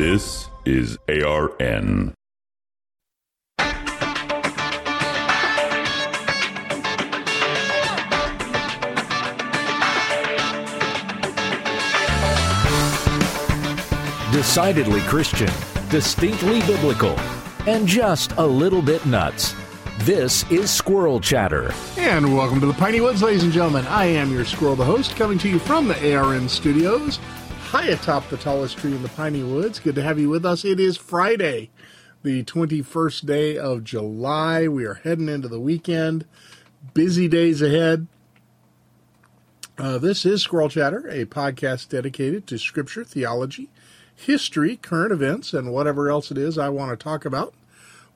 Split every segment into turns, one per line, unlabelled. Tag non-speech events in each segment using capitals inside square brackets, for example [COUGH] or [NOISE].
This is ARN.
Decidedly Christian, distinctly biblical, and just a little bit nuts. This is Squirrel Chatter.
And welcome to the Piney Woods, ladies and gentlemen. I am your squirrel, the host, coming to you from the ARN studios, high atop the tallest tree in the Piney Woods. Good to have you with us. It is Friday, the 21st day of July. We are heading into the weekend. Busy days ahead. Uh, this is Squirrel Chatter, a podcast dedicated to scripture, theology, history, current events, and whatever else it is I want to talk about.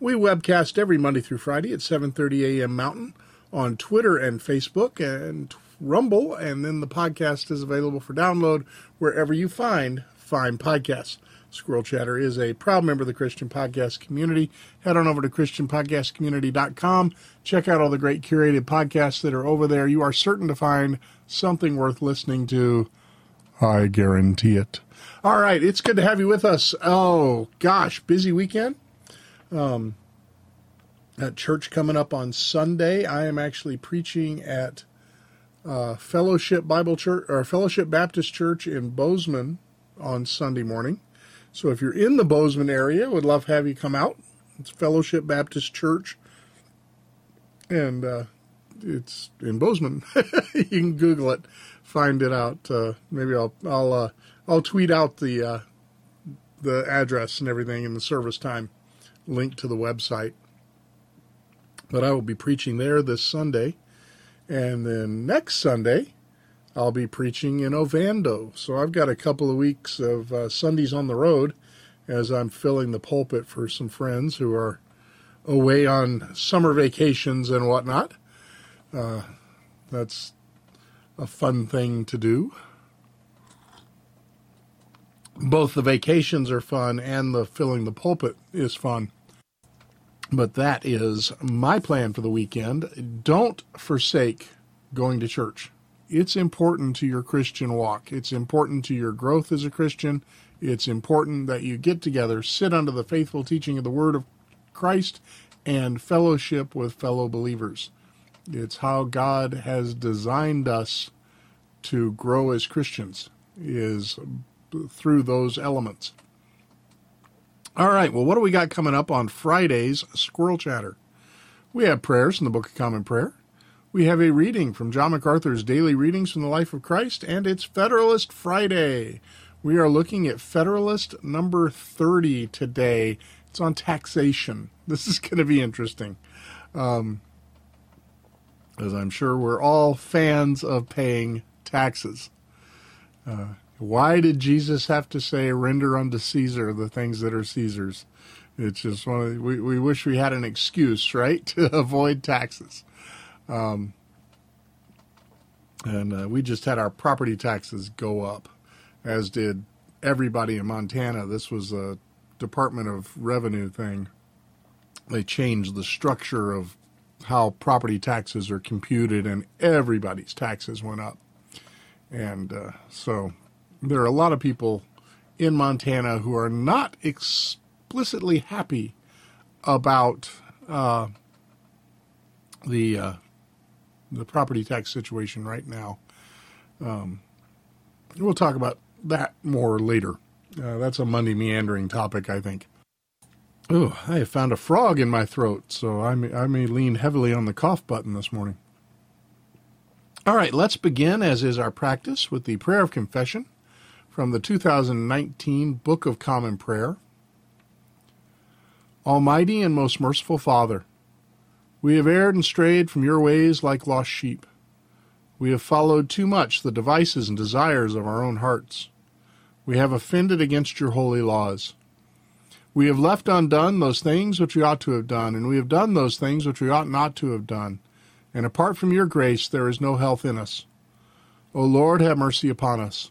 We webcast every Monday through Friday at 7:30 a.m. Mountain on Twitter and Facebook and Rumble, and then the podcast is available for download wherever you find fine podcasts. Squirrel Chatter is a proud member of the Christian Podcast community. Head on over to ChristianPodcastCommunity.com. Check out all the great curated podcasts that are over there. You are certain to find something worth listening to. I guarantee it. All right, it's good to have you with us. Oh, gosh, busy weekend. Um, at church coming up on Sunday, I am actually preaching at uh, Fellowship Bible Church or Fellowship Baptist Church in Bozeman on Sunday morning. So if you're in the Bozeman area, would love to have you come out. It's Fellowship Baptist Church, and uh, it's in Bozeman. [LAUGHS] you can Google it, find it out. Uh, maybe I'll I'll uh, I'll tweet out the uh, the address and everything and the service time link to the website. But I will be preaching there this Sunday. And then next Sunday, I'll be preaching in Ovando. So I've got a couple of weeks of uh, Sundays on the road as I'm filling the pulpit for some friends who are away on summer vacations and whatnot. Uh, that's a fun thing to do both the vacations are fun and the filling the pulpit is fun. But that is my plan for the weekend. Don't forsake going to church. It's important to your Christian walk. It's important to your growth as a Christian. It's important that you get together, sit under the faithful teaching of the Word of Christ, and fellowship with fellow believers. It's how God has designed us to grow as Christians is through those elements. All right, well, what do we got coming up on Friday's Squirrel Chatter? We have prayers from the Book of Common Prayer. We have a reading from John MacArthur's Daily Readings from the Life of Christ, and it's Federalist Friday. We are looking at Federalist number 30 today. It's on taxation. [LAUGHS] This is going to be interesting. Um, as I'm sure we're all fans of paying taxes. Uh, why did Jesus have to say, render unto Caesar the things that are Caesar's? It's just one of the, we, we wish we had an excuse, right, [LAUGHS] to avoid taxes. Um, and uh, we just had our property taxes go up, as did everybody in Montana. This was a Department of Revenue thing. They changed the structure of how property taxes are computed, and everybody's taxes went up. And uh, so there are a lot of people in Montana who are not explicitly happy about uh, the uh, the property tax situation right now. Um, we'll talk about that more later. Uh, that's a Monday meandering topic, I think. Oh, I have found a frog in my throat, so I may, I may lean heavily on the cough button this morning. All right, let's begin, as is our practice, with the prayer of confession from the 2019 Book of Common Prayer. Almighty and most merciful Father, we have erred and strayed from your ways like lost sheep. We have followed too much the devices and desires of our own hearts. We have offended against your holy laws. We have left undone those things which we ought to have done, and we have done those things which we ought not to have done. And apart from your grace, there is no health in us. O Lord, have mercy upon us.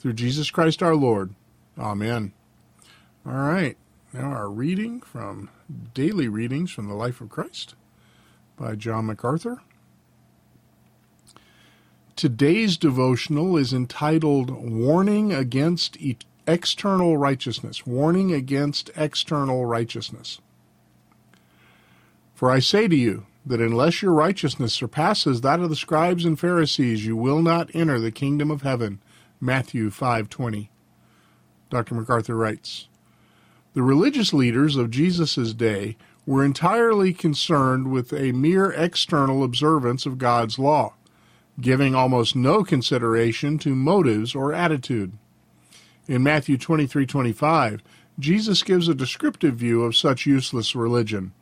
through Jesus Christ our Lord. Amen. All right. Now our reading from daily readings from the life of Christ by John MacArthur. Today's devotional is entitled Warning Against External Righteousness. Warning Against External Righteousness. For I say to you that unless your righteousness surpasses that of the scribes and Pharisees, you will not enter the kingdom of heaven. Matthew 5:20. Dr. MacArthur writes, The religious leaders of Jesus' day were entirely concerned with a mere external observance of God's law, giving almost no consideration to motives or attitude. In Matthew 23:25, Jesus gives a descriptive view of such useless religion.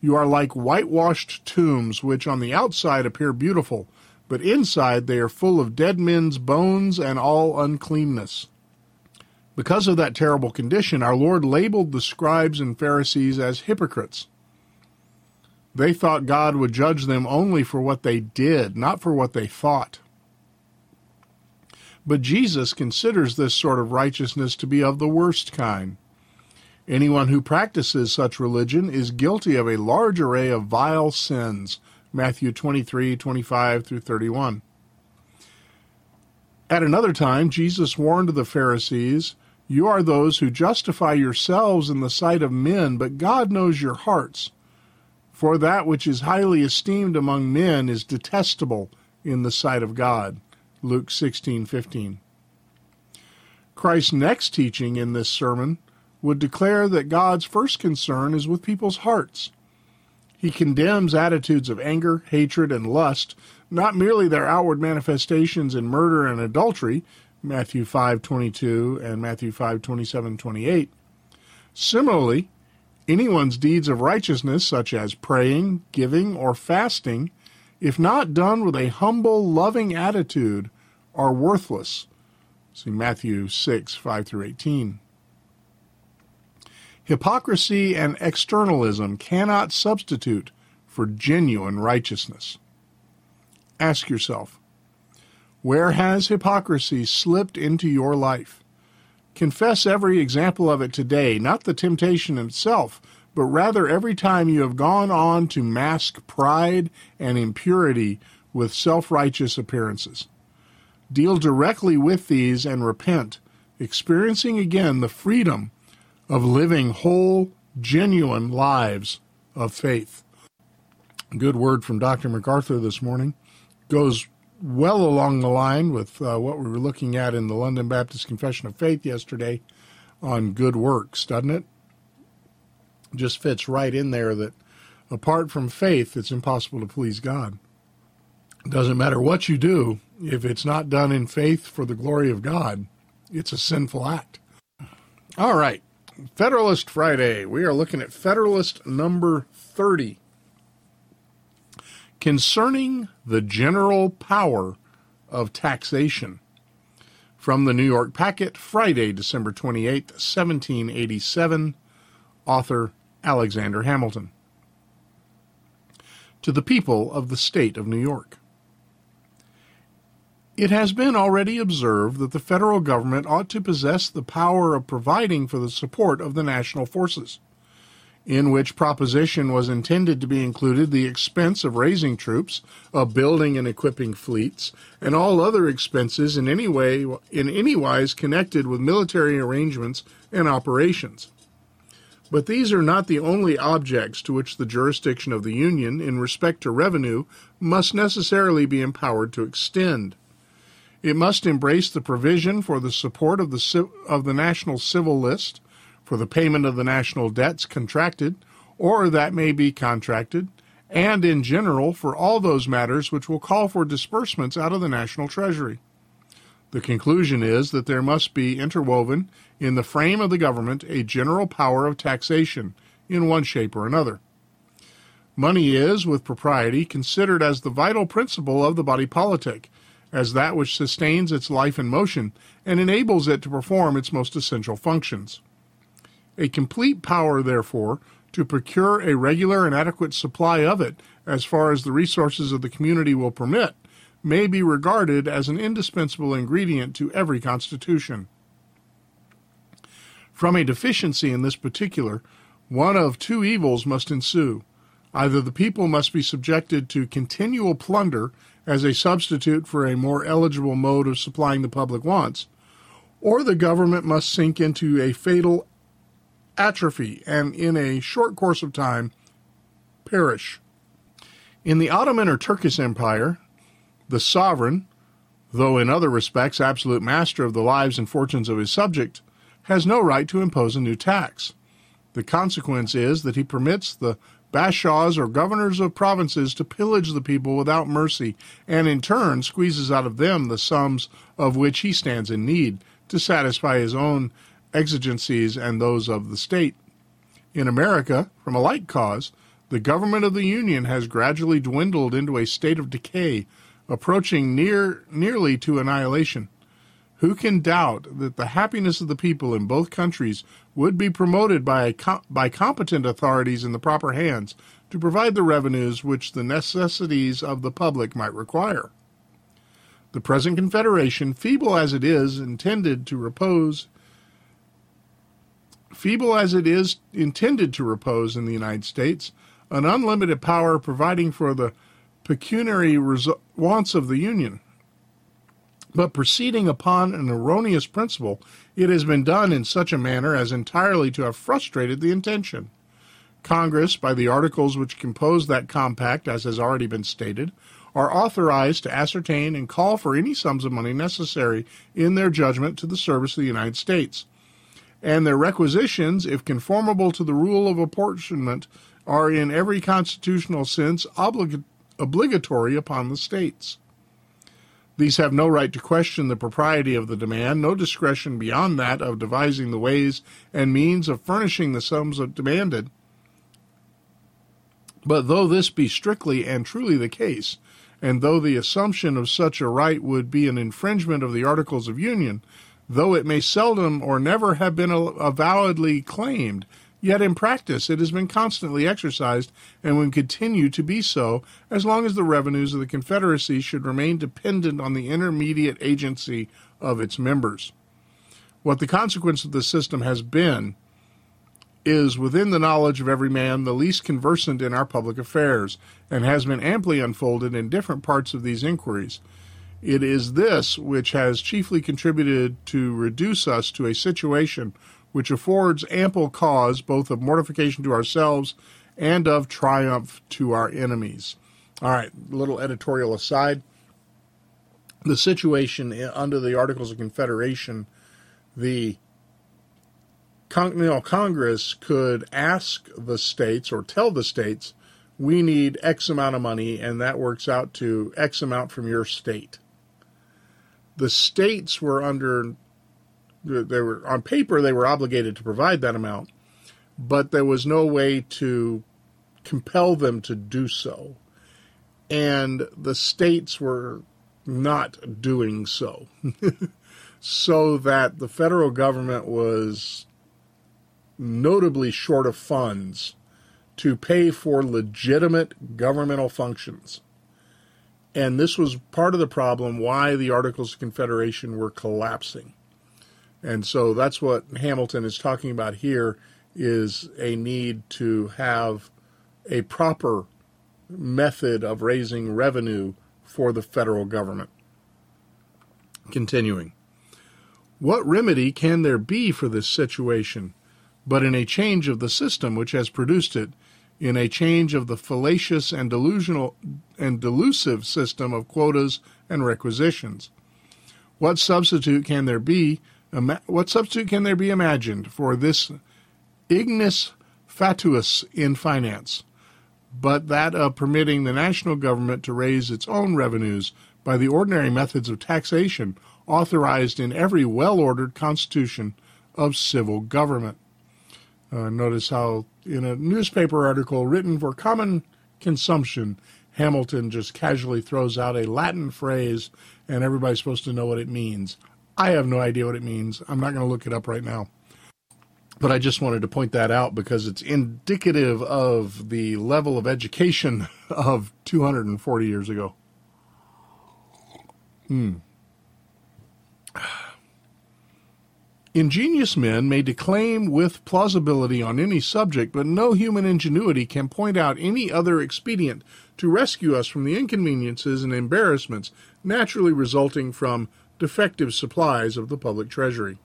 You are like whitewashed tombs, which on the outside appear beautiful, but inside they are full of dead men's bones and all uncleanness. Because of that terrible condition, our Lord labeled the scribes and Pharisees as hypocrites. They thought God would judge them only for what they did, not for what they thought. But Jesus considers this sort of righteousness to be of the worst kind. Anyone who practices such religion is guilty of a large array of vile sins. Matthew 23, 25 through 31. At another time, Jesus warned the Pharisees, You are those who justify yourselves in the sight of men, but God knows your hearts. For that which is highly esteemed among men is detestable in the sight of God. Luke 16:15. Christ's next teaching in this sermon would declare that God's first concern is with people's hearts. He condemns attitudes of anger, hatred, and lust, not merely their outward manifestations in murder and adultery, Matthew 5:22 and Matthew 5:27-28. Similarly, anyone's deeds of righteousness such as praying, giving, or fasting, if not done with a humble, loving attitude, are worthless. See Matthew 6, 5 through 18. Hypocrisy and externalism cannot substitute for genuine righteousness. Ask yourself, where has hypocrisy slipped into your life? Confess every example of it today, not the temptation itself, but rather every time you have gone on to mask pride and impurity with self righteous appearances. Deal directly with these and repent, experiencing again the freedom of living whole, genuine lives of faith. Good word from Dr. MacArthur this morning. Goes well along the line with uh, what we were looking at in the London Baptist Confession of Faith yesterday on good works, doesn't it? Just fits right in there that apart from faith, it's impossible to please God. It doesn't matter what you do, if it's not done in faith for the glory of God, it's a sinful act. All right. Federalist Friday. We are looking at Federalist number 30. Concerning the general power of taxation. From the New York Packet, Friday, December 28, 1787. Author Alexander Hamilton. To the people of the state of New York. It has been already observed that the federal government ought to possess the power of providing for the support of the national forces, in which proposition was intended to be included the expense of raising troops, of building and equipping fleets, and all other expenses in any way in any wise connected with military arrangements and operations. But these are not the only objects to which the jurisdiction of the Union in respect to revenue must necessarily be empowered to extend. It must embrace the provision for the support of the, of the national civil list, for the payment of the national debts contracted, or that may be contracted, and in general for all those matters which will call for disbursements out of the national treasury. The conclusion is that there must be interwoven in the frame of the government a general power of taxation in one shape or another. Money is, with propriety, considered as the vital principle of the body politic, as that which sustains its life and motion and enables it to perform its most essential functions. A complete power, therefore, to procure a regular and adequate supply of it, as far as the resources of the community will permit, may be regarded as an indispensable ingredient to every constitution. From a deficiency in this particular, one of two evils must ensue. Either the people must be subjected to continual plunder as a substitute for a more eligible mode of supplying the public wants, or the government must sink into a fatal atrophy and in a short course of time perish. In the Ottoman or Turkish Empire, the sovereign, though in other respects absolute master of the lives and fortunes of his subject, has no right to impose a new tax. The consequence is that he permits the bashaws or governors of provinces to pillage the people without mercy, and in turn squeezes out of them the sums of which he stands in need to satisfy his own exigencies and those of the state. In America, from a like cause, the government of the Union has gradually dwindled into a state of decay, approaching near nearly to annihilation. Who can doubt that the happiness of the people in both countries would be promoted by, by competent authorities in the proper hands to provide the revenues which the necessities of the public might require? The present Confederation, feeble as it is intended to repose, feeble as it is intended to repose in the United States, an unlimited power providing for the pecuniary wants of the Union. But proceeding upon an erroneous principle, it has been done in such a manner as entirely to have frustrated the intention. Congress, by the articles which compose that compact, as has already been stated, are authorized to ascertain and call for any sums of money necessary in their judgment to the service of the United States. And their requisitions, if conformable to the rule of apportionment, are in every constitutional sense oblig- obligatory upon the states. These have no right to question the propriety of the demand, no discretion beyond that of devising the ways and means of furnishing the sums demanded. But though this be strictly and truly the case, and though the assumption of such a right would be an infringement of the Articles of Union, though it may seldom or never have been avowedly claimed, Yet in practice, it has been constantly exercised and will continue to be so as long as the revenues of the Confederacy should remain dependent on the intermediate agency of its members. What the consequence of the system has been is within the knowledge of every man the least conversant in our public affairs, and has been amply unfolded in different parts of these inquiries. It is this which has chiefly contributed to reduce us to a situation which affords ample cause both of mortification to ourselves and of triumph to our enemies. All right, little editorial aside. The situation under the Articles of Confederation, the Continental Congress could ask the states or tell the states, we need X amount of money, and that works out to X amount from your state. The states were under they were on paper they were obligated to provide that amount, but there was no way to compel them to do so. And the states were not doing so. [LAUGHS] so that the federal government was notably short of funds to pay for legitimate governmental functions. And this was part of the problem why the Articles of Confederation were collapsing. And so that's what Hamilton is talking about here is a need to have a proper method of raising revenue for the federal government. Continuing. What remedy can there be for this situation but in a change of the system which has produced it, in a change of the fallacious and delusional and delusive system of quotas and requisitions? What substitute can there be what substitute can there be imagined for this ignis fatuus in finance, but that of permitting the national government to raise its own revenues by the ordinary methods of taxation authorized in every well ordered constitution of civil government? Uh, notice how, in a newspaper article written for common consumption, Hamilton just casually throws out a Latin phrase and everybody's supposed to know what it means. I have no idea what it means. I'm not going to look it up right now. But I just wanted to point that out because it's indicative of the level of education [LAUGHS] of 240 years ago. Hmm. [SIGHS] Ingenious men may declaim with plausibility on any subject, but no human ingenuity can point out any other expedient to rescue us from the inconveniences and embarrassments naturally resulting from defective supplies of the public treasury.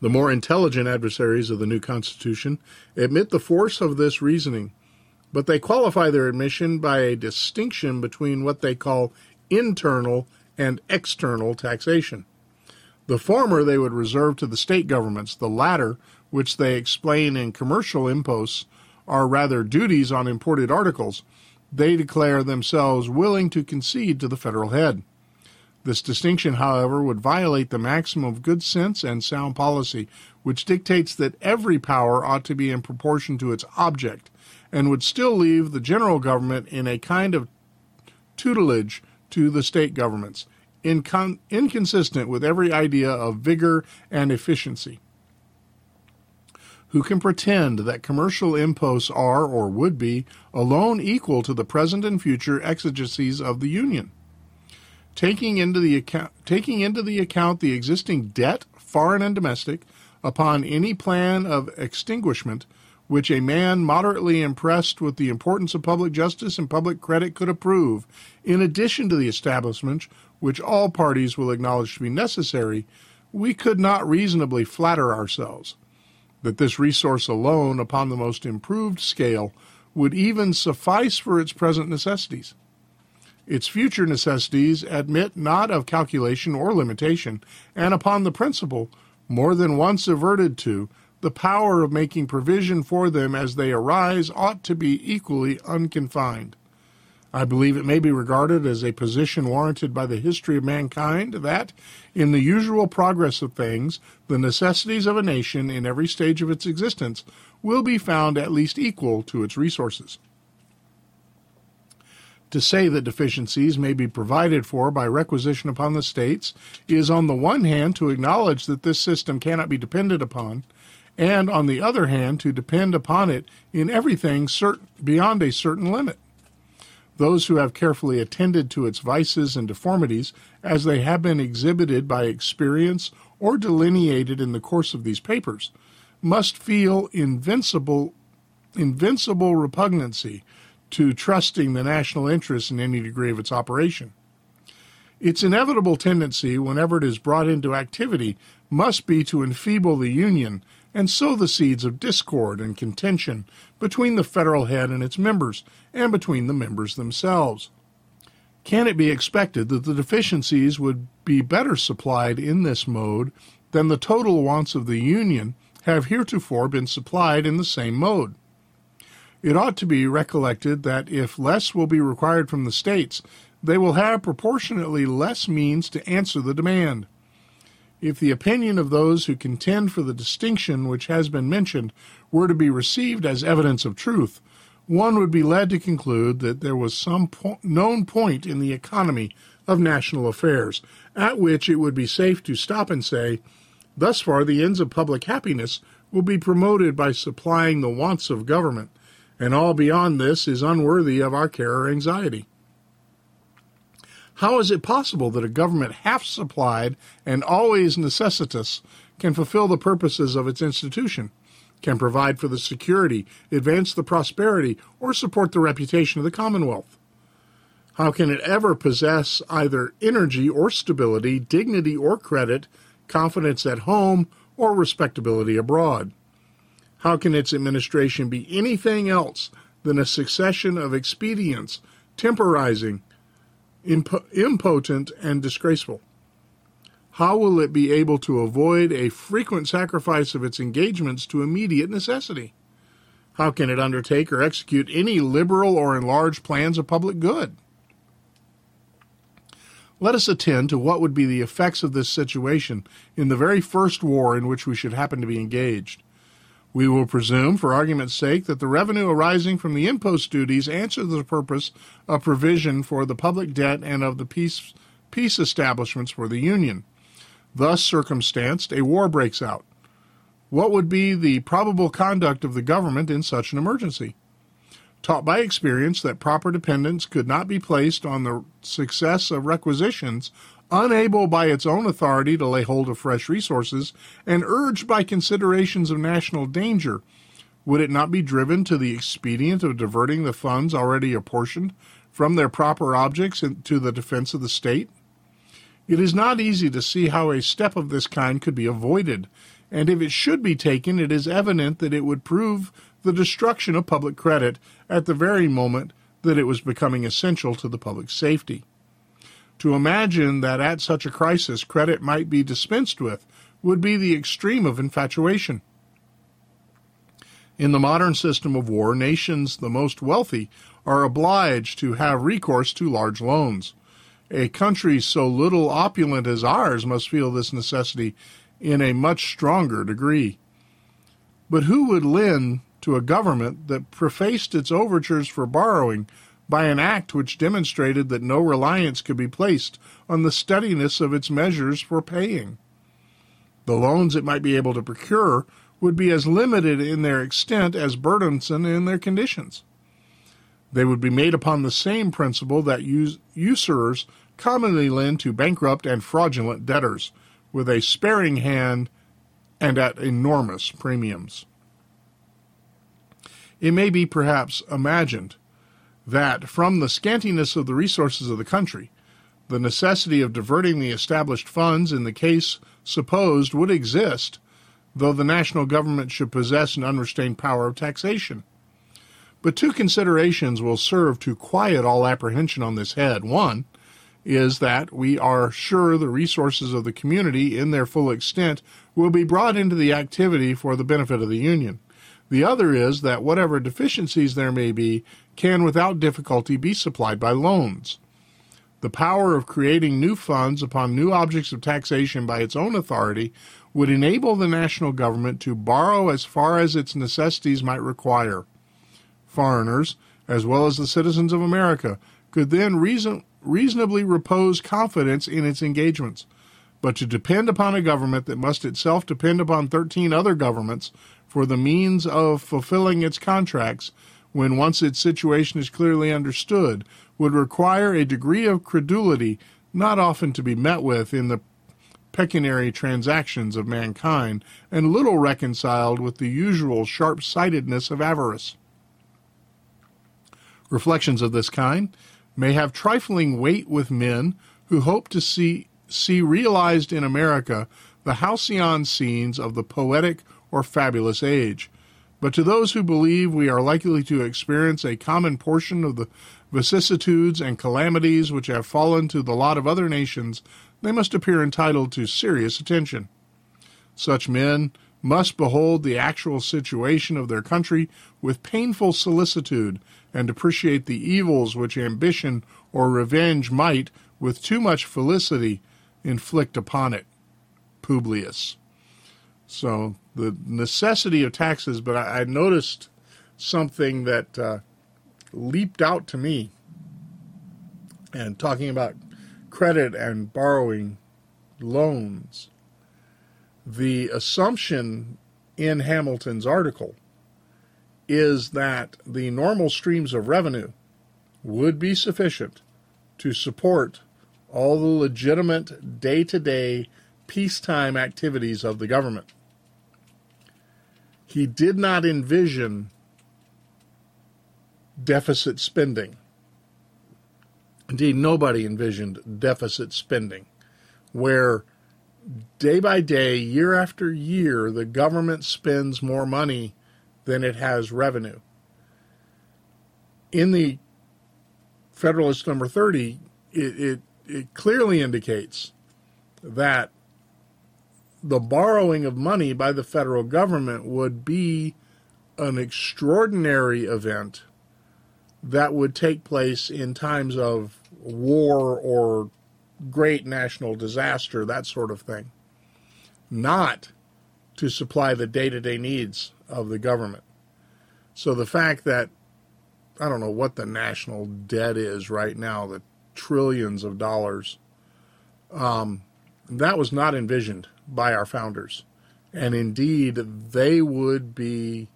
The more intelligent adversaries of the new Constitution admit the force of this reasoning, but they qualify their admission by a distinction between what they call internal and external taxation. The former they would reserve to the state governments, the latter, which they explain in commercial imposts, are rather duties on imported articles, they declare themselves willing to concede to the federal head. This distinction, however, would violate the maxim of good sense and sound policy, which dictates that every power ought to be in proportion to its object, and would still leave the general government in a kind of tutelage to the state governments, incon- inconsistent with every idea of vigor and efficiency. Who can pretend that commercial imposts are, or would be, alone equal to the present and future exigencies of the Union? Taking into the account, taking into the account the existing debt, foreign and domestic, upon any plan of extinguishment which a man moderately impressed with the importance of public justice and public credit could approve, in addition to the establishment which all parties will acknowledge to be necessary, we could not reasonably flatter ourselves that this resource alone, upon the most improved scale, would even suffice for its present necessities. Its future necessities admit not of calculation or limitation, and upon the principle, more than once averted to, the power of making provision for them as they arise ought to be equally unconfined. I believe it may be regarded as a position warranted by the history of mankind that, in the usual progress of things, the necessities of a nation in every stage of its existence will be found at least equal to its resources. To say that deficiencies may be provided for by requisition upon the states is, on the one hand, to acknowledge that this system cannot be depended upon, and, on the other hand, to depend upon it in everything beyond a certain limit. Those who have carefully attended to its vices and deformities, as they have been exhibited by experience or delineated in the course of these papers, must feel invincible, invincible repugnancy to trusting the national interest in any degree of its operation. Its inevitable tendency, whenever it is brought into activity, must be to enfeeble the Union and sow the seeds of discord and contention between the federal head and its members, and between the members themselves. Can it be expected that the deficiencies would be better supplied in this mode than the total wants of the Union have heretofore been supplied in the same mode? It ought to be recollected that if less will be required from the states, they will have proportionately less means to answer the demand. If the opinion of those who contend for the distinction which has been mentioned were to be received as evidence of truth, one would be led to conclude that there was some po- known point in the economy of national affairs at which it would be safe to stop and say, Thus far, the ends of public happiness will be promoted by supplying the wants of government, and all beyond this is unworthy of our care or anxiety. How is it possible that a government half supplied and always necessitous can fulfill the purposes of its institution, can provide for the security, advance the prosperity, or support the reputation of the Commonwealth? How can it ever possess either energy or stability, dignity or credit, confidence at home, or respectability abroad? How can its administration be anything else than a succession of expedients, temporizing, imp- impotent, and disgraceful? How will it be able to avoid a frequent sacrifice of its engagements to immediate necessity? How can it undertake or execute any liberal or enlarged plans of public good? Let us attend to what would be the effects of this situation in the very first war in which we should happen to be engaged. We will presume, for argument's sake, that the revenue arising from the impost duties answers the purpose of provision for the public debt and of the peace, peace establishments for the Union. Thus circumstanced, a war breaks out. What would be the probable conduct of the government in such an emergency? Taught by experience that proper dependence could not be placed on the success of requisitions, unable by its own authority to lay hold of fresh resources, and urged by considerations of national danger, would it not be driven to the expedient of diverting the funds already apportioned from their proper objects to the defense of the state? It is not easy to see how a step of this kind could be avoided, and if it should be taken, it is evident that it would prove the destruction of public credit at the very moment that it was becoming essential to the public safety. To imagine that at such a crisis credit might be dispensed with would be the extreme of infatuation. In the modern system of war, nations the most wealthy are obliged to have recourse to large loans. A country so little opulent as ours must feel this necessity in a much stronger degree. But who would lend to a government that prefaced its overtures for borrowing by an act which demonstrated that no reliance could be placed on the steadiness of its measures for paying. The loans it might be able to procure would be as limited in their extent as burdensome in their conditions. They would be made upon the same principle that us- usurers commonly lend to bankrupt and fraudulent debtors, with a sparing hand and at enormous premiums. It may be perhaps imagined that from the scantiness of the resources of the country, the necessity of diverting the established funds in the case supposed would exist, though the national government should possess an unrestrained power of taxation. But two considerations will serve to quiet all apprehension on this head. One is that we are sure the resources of the community in their full extent will be brought into the activity for the benefit of the Union. The other is that whatever deficiencies there may be can without difficulty be supplied by loans. The power of creating new funds upon new objects of taxation by its own authority would enable the national government to borrow as far as its necessities might require. Foreigners, as well as the citizens of America, could then reason, reasonably repose confidence in its engagements. But to depend upon a government that must itself depend upon 13 other governments for the means of fulfilling its contracts when once its situation is clearly understood would require a degree of credulity not often to be met with in the pecuniary transactions of mankind and little reconciled with the usual sharp sightedness of avarice. Reflections of this kind may have trifling weight with men who hope to see, see realized in America the halcyon scenes of the poetic or fabulous age. But to those who believe we are likely to experience a common portion of the vicissitudes and calamities which have fallen to the lot of other nations, they must appear entitled to serious attention. Such men must behold the actual situation of their country with painful solicitude and appreciate the evils which ambition or revenge might, with too much felicity, inflict upon it. Publius. So the necessity of taxes, but I, I noticed something that uh, leaped out to me. And talking about credit and borrowing loans, the assumption in Hamilton's article is that the normal streams of revenue would be sufficient to support all the legitimate day to day peacetime activities of the government he did not envision deficit spending. Indeed, nobody envisioned deficit spending, where day by day, year after year, the government spends more money than it has revenue. In the Federalist number 30, it, it, it clearly indicates that the borrowing of money by the federal government would be an extraordinary event that would take place in times of war or great national disaster, that sort of thing. Not to supply the day to day needs of the government. So the fact that I don't know what the national debt is right now, the trillions of dollars, um, that was not envisioned by our founders. And indeed, they would be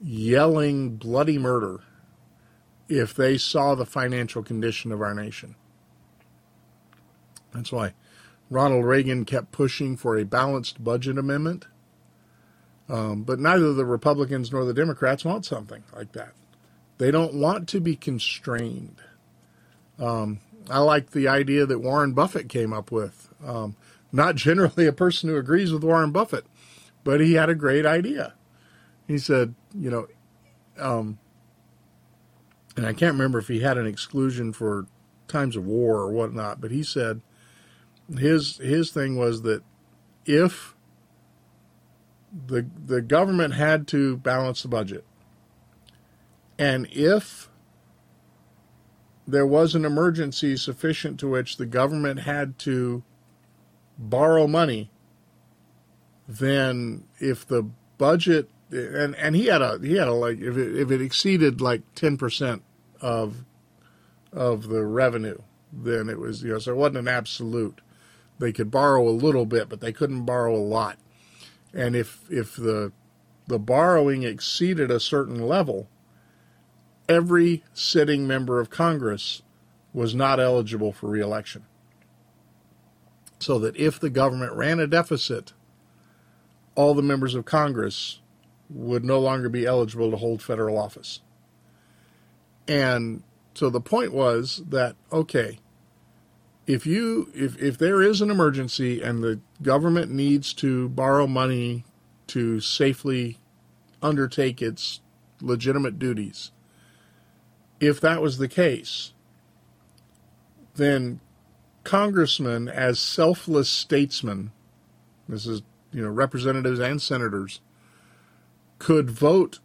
yelling bloody murder if they saw the financial condition of our nation. That's why Ronald Reagan kept pushing for a balanced budget amendment. Um, but neither the Republicans nor the Democrats want something like that. They don't want to be constrained. Um, I like the idea that Warren Buffett came up with. Um, not generally a person who agrees with Warren Buffett, but he had a great idea. He said, you know, um, and I can't remember if he had an exclusion for times of war or whatnot, but he said his his thing was that if the the government had to balance the budget, and if there was an emergency sufficient to which the government had to borrow money, then if the budget and and he had a he had a like if it, if it exceeded like ten percent of of the revenue, then it was you know so it wasn't an absolute. They could borrow a little bit, but they couldn't borrow a lot. And if if the the borrowing exceeded a certain level, every sitting member of Congress was not eligible for reelection. So that if the government ran a deficit, all the members of Congress would no longer be eligible to hold federal office. And so the point was that okay, if you if if there is an emergency and the government needs to borrow money to safely undertake its legitimate duties, if that was the case, then congressmen as selfless statesmen, this is you know representatives and senators, could vote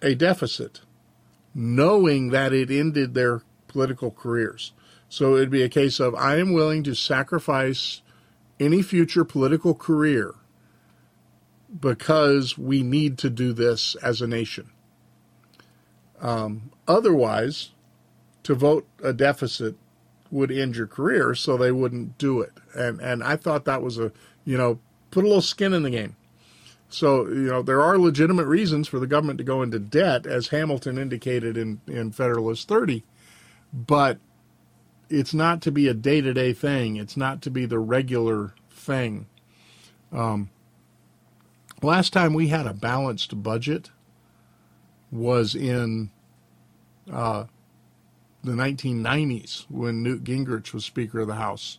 a deficit knowing that it ended their political careers. So it'd be a case of I am willing to sacrifice any future political career because we need to do this as a nation. Um, otherwise, to vote a deficit would end your career, so they wouldn't do it. And and I thought that was a you know put a little skin in the game. So, you know, there are legitimate reasons for the government to go into debt, as Hamilton indicated in, in Federalist 30, but it's not to be a day to day thing. It's not to be the regular thing. Um, last time we had a balanced budget was in uh, the 1990s when Newt Gingrich was Speaker of the House.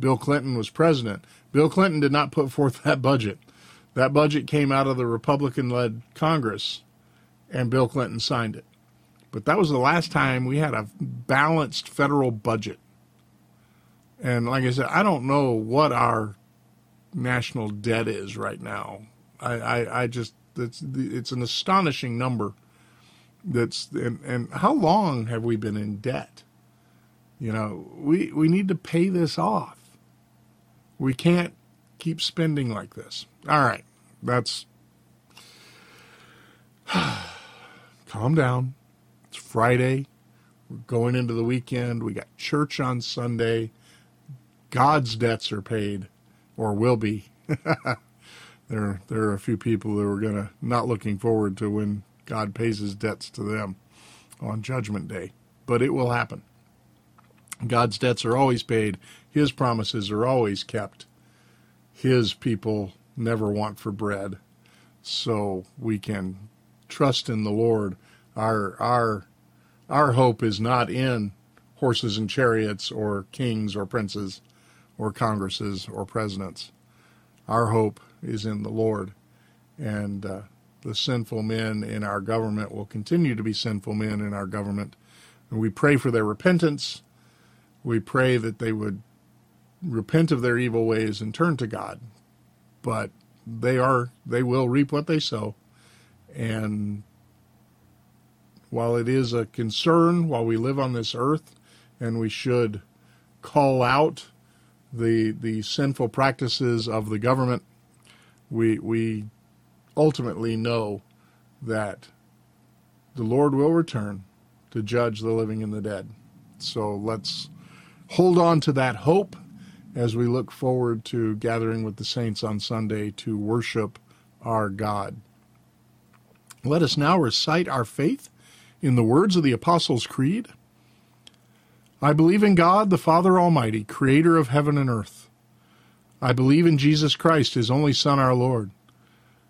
Bill Clinton was president. Bill Clinton did not put [LAUGHS] forth that budget. That budget came out of the Republican led Congress, and Bill Clinton signed it. But that was the last time we had a balanced federal budget. And like I said, I don't know what our national debt is right now. I, I, I just, it's, it's an astonishing number. That's, and, and how long have we been in debt? You know, we, we need to pay this off. We can't keep spending like this. All right that's [SIGHS] calm down. It's Friday. We're going into the weekend. We got church on Sunday. God's debts are paid, or will be. [LAUGHS] there, there are a few people that are gonna not looking forward to when God pays His debts to them on Judgment Day, but it will happen. God's debts are always paid. His promises are always kept. His people never want for bread. So we can trust in the Lord. Our our our hope is not in horses and chariots or kings or princes or congresses or presidents. Our hope is in the Lord. And uh, the sinful men in our government will continue to be sinful men in our government. And we pray for their repentance. We pray that they would repent of their evil ways and turn to God but they are they will reap what they sow and while it is a concern while we live on this earth and we should call out the the sinful practices of the government we we ultimately know that the Lord will return to judge the living and the dead. So let's hold on to that hope as we look forward to gathering with the saints on Sunday to worship our God. Let us now recite our faith in the words of the Apostles' Creed. I believe in God, the Father Almighty, creator of heaven and earth. I believe in Jesus Christ, his only Son, our Lord.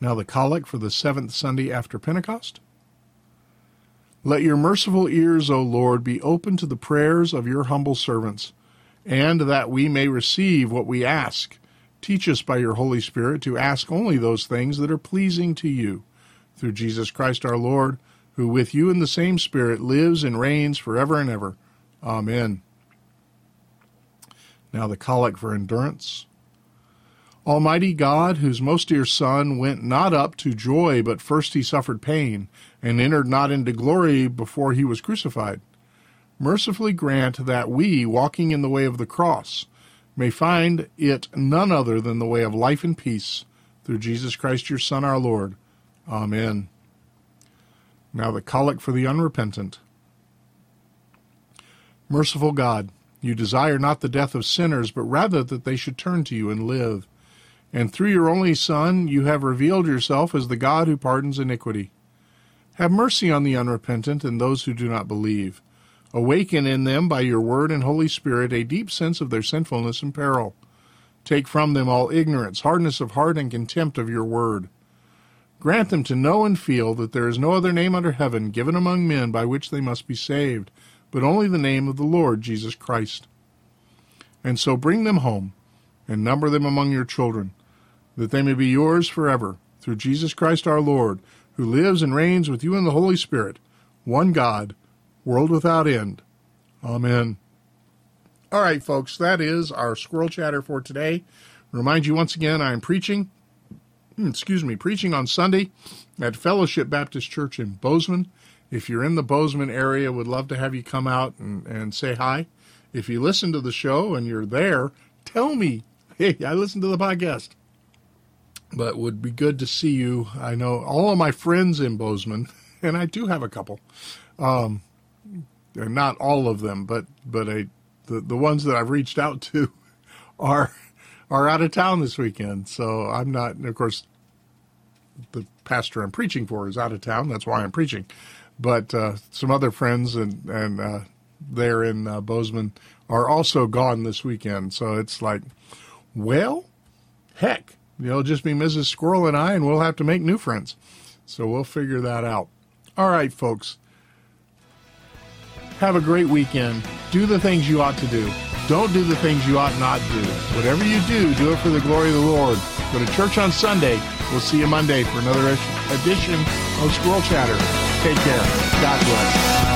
Now the collect for the seventh Sunday after Pentecost. Let your merciful ears, O Lord, be open to the prayers of your humble servants, and that we may receive what we ask. Teach us by your Holy Spirit to ask only those things that are pleasing to you. Through Jesus Christ our Lord, who with you in the same Spirit lives and reigns forever and ever. Amen. Now the collect for endurance. Almighty God, whose most dear Son went not up to joy, but first he suffered pain, and entered not into glory before he was crucified, mercifully grant that we, walking in the way of the cross, may find it none other than the way of life and peace, through Jesus Christ your Son our Lord. Amen. Now the Collect for the unrepentant. Merciful God, you desire not the death of sinners, but rather that they should turn to you and live and through your only Son you have revealed yourself as the God who pardons iniquity. Have mercy on the unrepentant and those who do not believe. Awaken in them by your word and Holy Spirit a deep sense of their sinfulness and peril. Take from them all ignorance, hardness of heart, and contempt of your word. Grant them to know and feel that there is no other name under heaven given among men by which they must be saved, but only the name of the Lord Jesus Christ. And so bring them home, and number them among your children that they may be yours forever, through Jesus Christ our Lord, who lives and reigns with you in the Holy Spirit, one God, world without end. Amen. All right, folks, that is our squirrel chatter for today. Remind you once again, I am preaching, hmm, excuse me, preaching on Sunday at Fellowship Baptist Church in Bozeman. If you're in the Bozeman area, would love to have you come out and, and say hi. If you listen to the show and you're there, tell me, [LAUGHS] hey, I listened to the podcast but would be good to see you. I know all of my friends in Bozeman, [LAUGHS] and I do have a couple. Um, not all of them, but but I, the the ones that I've reached out to [LAUGHS] are are out of town this weekend. So I'm not. of course, the pastor I'm preaching for is out of town. That's why I'm preaching. But uh, some other friends and and uh, there in uh, Bozeman are also gone this weekend. So it's like, well, heck, It'll just be Mrs. Squirrel and I, and we'll have to make new friends. So we'll figure that out. All right, folks. Have a great weekend. Do the things you ought to do. Don't do the things you ought not do. Whatever you do, do it for the glory of the Lord. Go to church on Sunday. We'll see you Monday for another edition of Squirrel Chatter. Take care. God bless.